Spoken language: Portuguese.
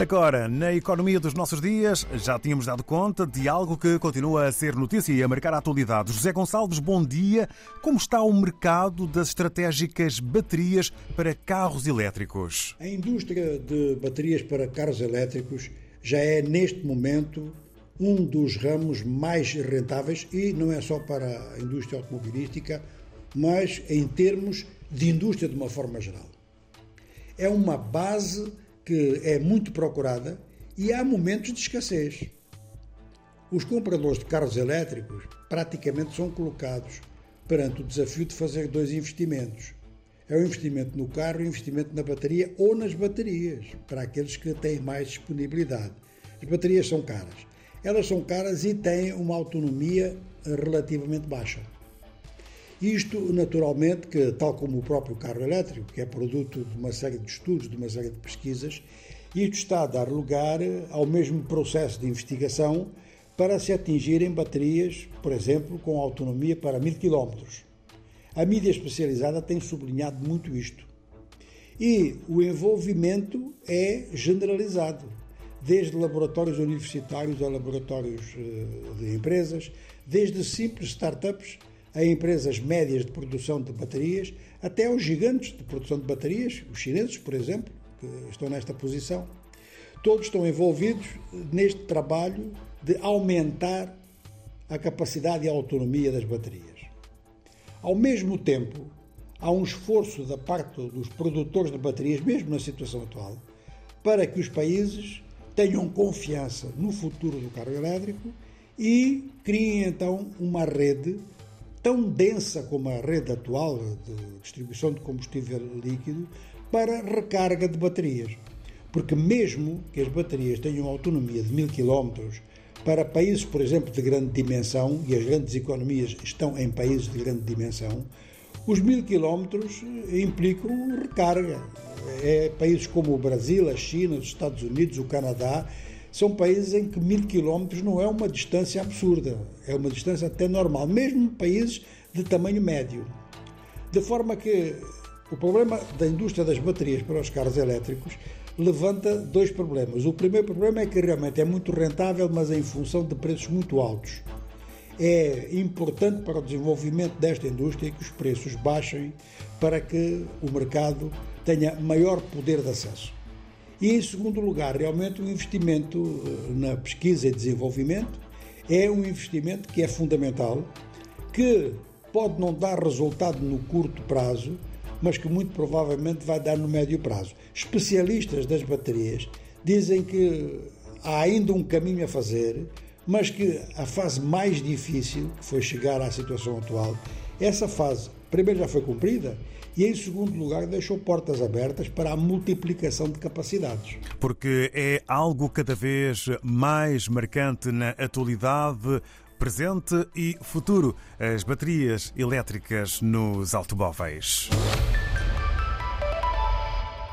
Agora, na economia dos nossos dias, já tínhamos dado conta de algo que continua a ser notícia e a marcar a atualidade. José Gonçalves, bom dia. Como está o mercado das estratégicas baterias para carros elétricos? A indústria de baterias para carros elétricos já é, neste momento, um dos ramos mais rentáveis e não é só para a indústria automobilística, mas em termos de indústria de uma forma geral. É uma base que é muito procurada e há momentos de escassez. Os compradores de carros elétricos praticamente são colocados perante o desafio de fazer dois investimentos. É o investimento no carro e o investimento na bateria ou nas baterias, para aqueles que têm mais disponibilidade. As baterias são caras. Elas são caras e têm uma autonomia relativamente baixa. Isto, naturalmente, que tal como o próprio carro elétrico, que é produto de uma série de estudos, de uma série de pesquisas, isto está a dar lugar ao mesmo processo de investigação para se atingirem baterias, por exemplo, com autonomia para mil quilómetros. A mídia especializada tem sublinhado muito isto. E o envolvimento é generalizado, desde laboratórios universitários a laboratórios eh, de empresas, desde simples startups a empresas médias de produção de baterias, até aos gigantes de produção de baterias, os chineses, por exemplo, que estão nesta posição. Todos estão envolvidos neste trabalho de aumentar a capacidade e a autonomia das baterias. Ao mesmo tempo, há um esforço da parte dos produtores de baterias, mesmo na situação atual, para que os países tenham confiança no futuro do carro elétrico e criem então uma rede tão densa como a rede atual de distribuição de combustível líquido para recarga de baterias. Porque, mesmo que as baterias tenham autonomia de mil quilómetros, para países, por exemplo, de grande dimensão, e as grandes economias estão em países de grande dimensão, os mil quilómetros implicam recarga. É, países como o Brasil, a China, os Estados Unidos, o Canadá são países em que mil quilómetros não é uma distância absurda, é uma distância até normal, mesmo países de tamanho médio. De forma que o problema da indústria das baterias para os carros elétricos levanta dois problemas. O primeiro problema é que realmente é muito rentável, mas em função de preços muito altos. É importante para o desenvolvimento desta indústria que os preços baixem para que o mercado tenha maior poder de acesso. E, em segundo lugar, realmente o investimento eh, na pesquisa e desenvolvimento é um investimento que é fundamental, que pode não dar resultado no curto prazo, mas que muito provavelmente vai dar no médio prazo. Especialistas das baterias dizem que há ainda um caminho a fazer, mas que a fase mais difícil, que foi chegar à situação atual, essa fase primeiro já foi cumprida e, em segundo lugar, deixou portas abertas para a multiplicação de capacidades. Porque é algo cada vez mais marcante na atualidade, presente e futuro, as baterias elétricas nos automóveis.